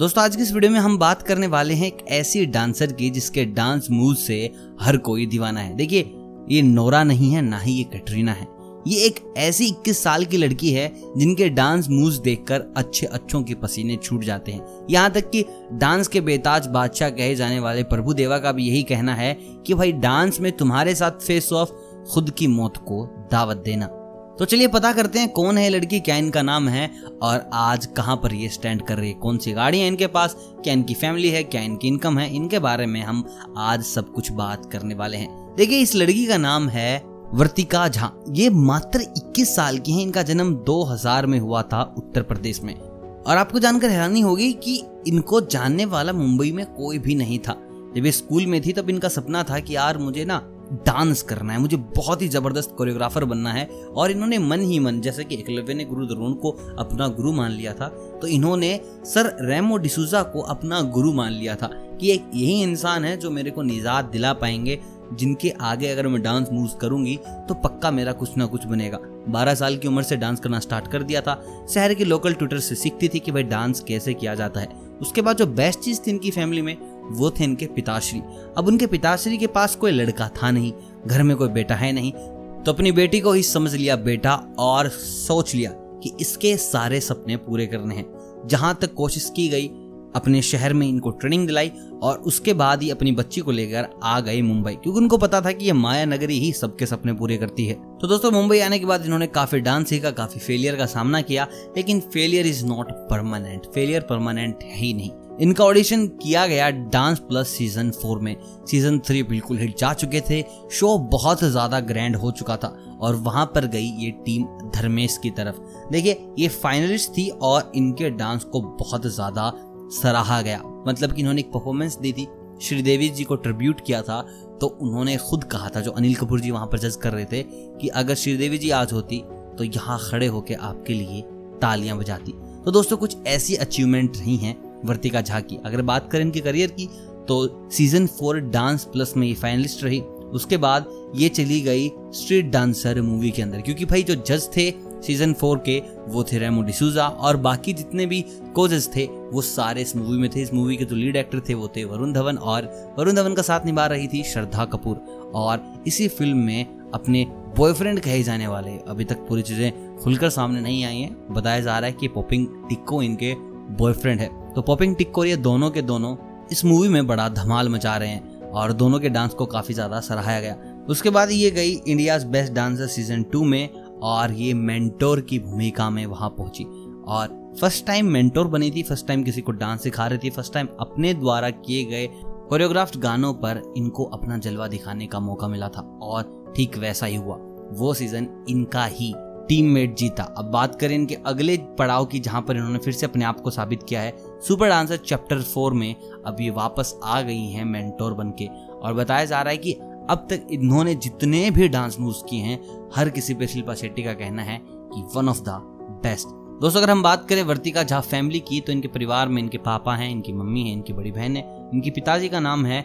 दोस्तों, आज की इस वीडियो में हम बात करने वाले हैं एक ऐसी डांसर की जिसके डांस मूव से हर कोई दीवाना है। देखिए, ये नोरा नहीं है, ना ही ये कटरीना है। ये एक ऐसी 21 साल की लड़की है जिनके डांस मूव्स देखकर अच्छे अच्छों के पसीने छूट जाते हैं। यहाँ तक कि डांस के बेताज बादशाह कहे जाने वाले प्रभु देवा का भी यही कहना है कि भाई, डांस में तुम्हारे साथ फेस ऑफ़ खुद की मौत को दावत देना। तो चलिए पता करते हैं कौन है लड़की, क्या इनका नाम है, और आज कहाँ पर ये स्टैंड कर रही है, कौन सी गाड़ी है इनके पास, क्या इनकी फैमिली है, क्या इनकी इनकम है, इनके बारे में हम आज सब कुछ बात करने वाले हैं। देखिए, इस लड़की का नाम है वर्तिका झा। ये मात्र 21 साल की है, इनका जन्म 2000 में हुआ था उत्तर प्रदेश में। और आपको जानकर हैरानी होगी कि इनको जानने वाला मुंबई में कोई भी नहीं था। जब ये स्कूल में थी, तब इनका सपना था कि यार मुझे ना डांस करना है। मुझे बहुत ही ज़बरदस्त कोरियोग्राफर बनना है और इन्होंने मन ही मन, जैसे कि एकलव्य ने गुरु द्रोण को अपना गुरु मान लिया था तो इन्होंने सर रेमो डिसूजा को अपना गुरु मान लिया था कि एक यही इंसान है जो मेरे को निजात दिला पाएँगे, जिनके आगे अगर मैं डांस मूव करूँगी तो पक्का मेरा कुछ ना कुछ बनेगा। 12 साल की उम्र से डांस करना स्टार्ट कर दिया था। शहर के लोकल ट्यूटर से सीखती थी कि भाई डांस कैसे किया जाता है। उसके बाद जो बेस्ट चीज़ थी इनकी फैमिली में वो थे इनके पिताश्री। अब उनके पिताश्री के पास कोई लड़का था नहीं, घर में कोई बेटा है नहीं तो अपनी बेटी को ही समझ लिया बेटा और सोच लिया कि इसके सारे सपने पूरे करने हैं। जहाँ तक कोशिश की गई, अपने शहर में इनको ट्रेनिंग दिलाई और उसके बाद ही अपनी बच्ची को लेकर आ गए मुंबई, क्योंकि उनको पता था कि ये माया नगरी ही सबके सपने पूरे करती है। तो दोस्तों, मुंबई आने के बाद इन्होंने काफ़ी डांस सीखा, काफ़ी फेलियर का सामना किया, लेकिन failure is not permanent failure permanent है ही नहीं। इनका ऑडिशन किया गया डांस प्लस सीज़न फोर में। सीज़न थ्री बिल्कुल हिट जा चुके थे। शो बहुत ज़्यादा ग्रैंड हो चुका था और वहाँ पर गई ये टीम धर्मेश की तरफ़। देखिए, ये फाइनलिस्ट थी और इनके डांस को बहुत ज़्यादा सराहा गया। मतलब कि इन्होंने एक परफॉर्मेंस दी थी। श्रीदेवी जी को ट्रिब्यूट किया था तो उन्होंने खुद कहा था, जो अनिल कपूर जी वहाँ पर जज कर रहे थे, कि अगर श्रीदेवी जी आज होती तो यहाँ खड़े होकर आपके लिए तालियाँ बजाती। तो दोस्तों, कुछ ऐसी अचीवमेंट रही हैं वर्तिका झा की अगर बात करें इनके करियर की तो सीज़न फोर डांस प्लस में ये फाइनलिस्ट रही। उसके बाद ये चली गई स्ट्रीट डांसर मूवी के अंदर। क्योंकि भाई जो जज थे सीज़न फोर के, वो थे रेमो डिसूजा और बाकी जितने भी कोजेस थे, वो सारे इस मूवी में थे। इस मूवी के जो तो लीड एक्टर थे, वो थे वरुण धवन और वरुण धवन का साथ निभा रही थी श्रद्धा कपूर। और इसी फ़िल्म में अपने बॉयफ्रेंड कहे जाने वाले अभी तक पूरी चीज़ें खुलकर सामने नहीं आई हैं। बताया जा रहा है कि पॉपिंग टिक्को इनके बॉयफ्रेंड है। तो पॉपिंग टिक्को ये दोनों के दोनों इस मूवी में बड़ा धमाल मचा रहे हैं और दोनों के डांस को काफ़ी ज़्यादा सराहाया गया। उसके बाद ये गई India's best dancer season two में और ये मेंटोर की भूमिका में वहाँ पहुँची। और फ़र्स्ट टाइम मेंटोर बनी थी, फ़र्स्ट टाइम किसी को डांस सिखा रही थी, फ़र्स्ट टाइम अपने द्वारा किए गए कोरियोग्राफ्ड गानों पर इनको अपना जलवा दिखाने का मौका मिला था और ठीक वैसा ही हुआ। वो सीज़न इनका ही टीममेट जीता। अब बात करें इनके अगले पड़ाव की, जहाँ पर इन्होंने फिर से अपने आप को साबित किया है। सुपर डांसर चैप्टर फोर में अब ये वापस आ गई हैं मेंटोर बन के और बताया जा रहा है कि अब तक इन्होंने जितने भी डांस मूव्स किए हैं, हर किसी पे शिल्पा शेट्टी का कहना है कि वन ऑफ़ द बेस्ट दोस्तों, अगर हम बात करें वर्तिका झा फैमिली की तो इनके परिवार में इनके पापा हैं, इनकी मम्मी है, इनकी बड़ी बहन है, इनके पिताजी का नाम है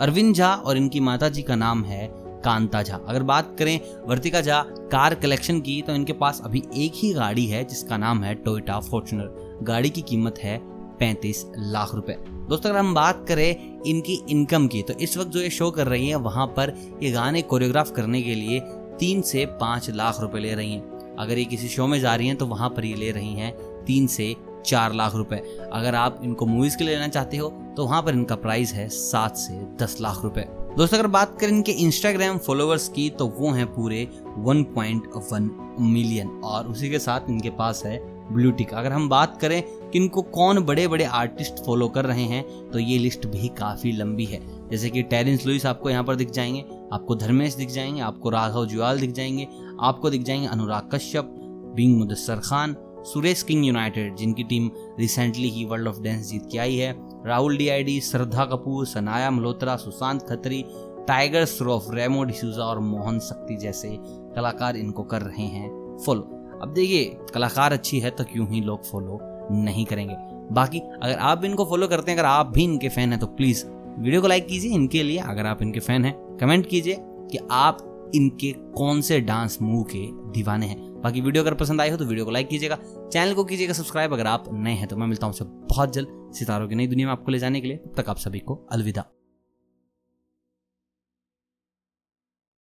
अरविंद झा और इनकी माता का नाम है कांता झा। अगर बात करें वर्तिका झा कार कलेक्शन की तो इनके पास अभी एक ही गाड़ी है, जिसका नाम है टोयोटा फॉर्चुनर गाड़ी की कीमत है पैंतीस लाख रुपए। दोस्तों, अगर हम बात करें इनकी इनकम की तो इस वक्त जो ये शो कर रही है, वहाँ पर ये गाने कोरियोग्राफ करने के लिए तीन से पाँच लाख रुपए ले रही हैं। अगर ये किसी शो में जा रही हैं तो वहाँ पर ये ले रही हैं तीन से चार लाख रुपए। अगर आप इनको मूवीज़ के लिए लेना चाहते हो तो वहाँ पर इनका प्राइस है सात से दस लाख रुपए। दोस्तों, अगर बात करें इनके इंस्टाग्राम फॉलोअर्स की तो वो हैं पूरे 1.1 मिलियन और उसी के साथ इनके पास है ब्लू टिक अगर हम बात करें कि इनको कौन बड़े बड़े आर्टिस्ट फॉलो कर रहे हैं तो ये लिस्ट भी काफ़ी लंबी है। जैसे कि टेरेंस लुइस आपको यहाँ पर दिख जाएँगे, आपको धर्मेश दिख जाएँगे, आपको राघव जुआल दिख जाएँगे, आपको दिख जाएँगे अनुराग कश्यप बिंग मुदस्सर खान सुरेश किंग यूनाइटेड, जिनकी टीम रिसेंटली ही वर्ल्ड ऑफ़ डांस जीत के आई है। राहुल डीआईडी श्रद्धा कपूर, सनाया मल्होत्रा, सुशांत खत्री, टाइगर श्रॉफ, रेमो डिसूजा और मोहन शक्ति जैसे कलाकार इनको कर रहे हैं फॉलो अब देखिए, कलाकार अच्छी है तो क्यों ही लोग फॉलो नहीं करेंगे। बाकी अगर आप इनको फॉलो करते हैं, अगर आप भी इनके फ़ैन हैं तो प्लीज़ वीडियो को लाइक कीजिए इनके लिए, अगर आप इनके फ़ैन हैं कमेंट कीजिए कि आप इनके कौन से डांस मूव के दीवाने हैं। बाकी वीडियो अगर पसंद आई हो तो वीडियो को लाइक कीजिएगा, चैनल को कीजिएगा सब्सक्राइब। अगर आप नए हैं तो मैं मिलता हूँ बहुत जल्द सितारों की नई दुनिया में आपको ले जाने के लिए। तब तक आप सभी को अलविदा।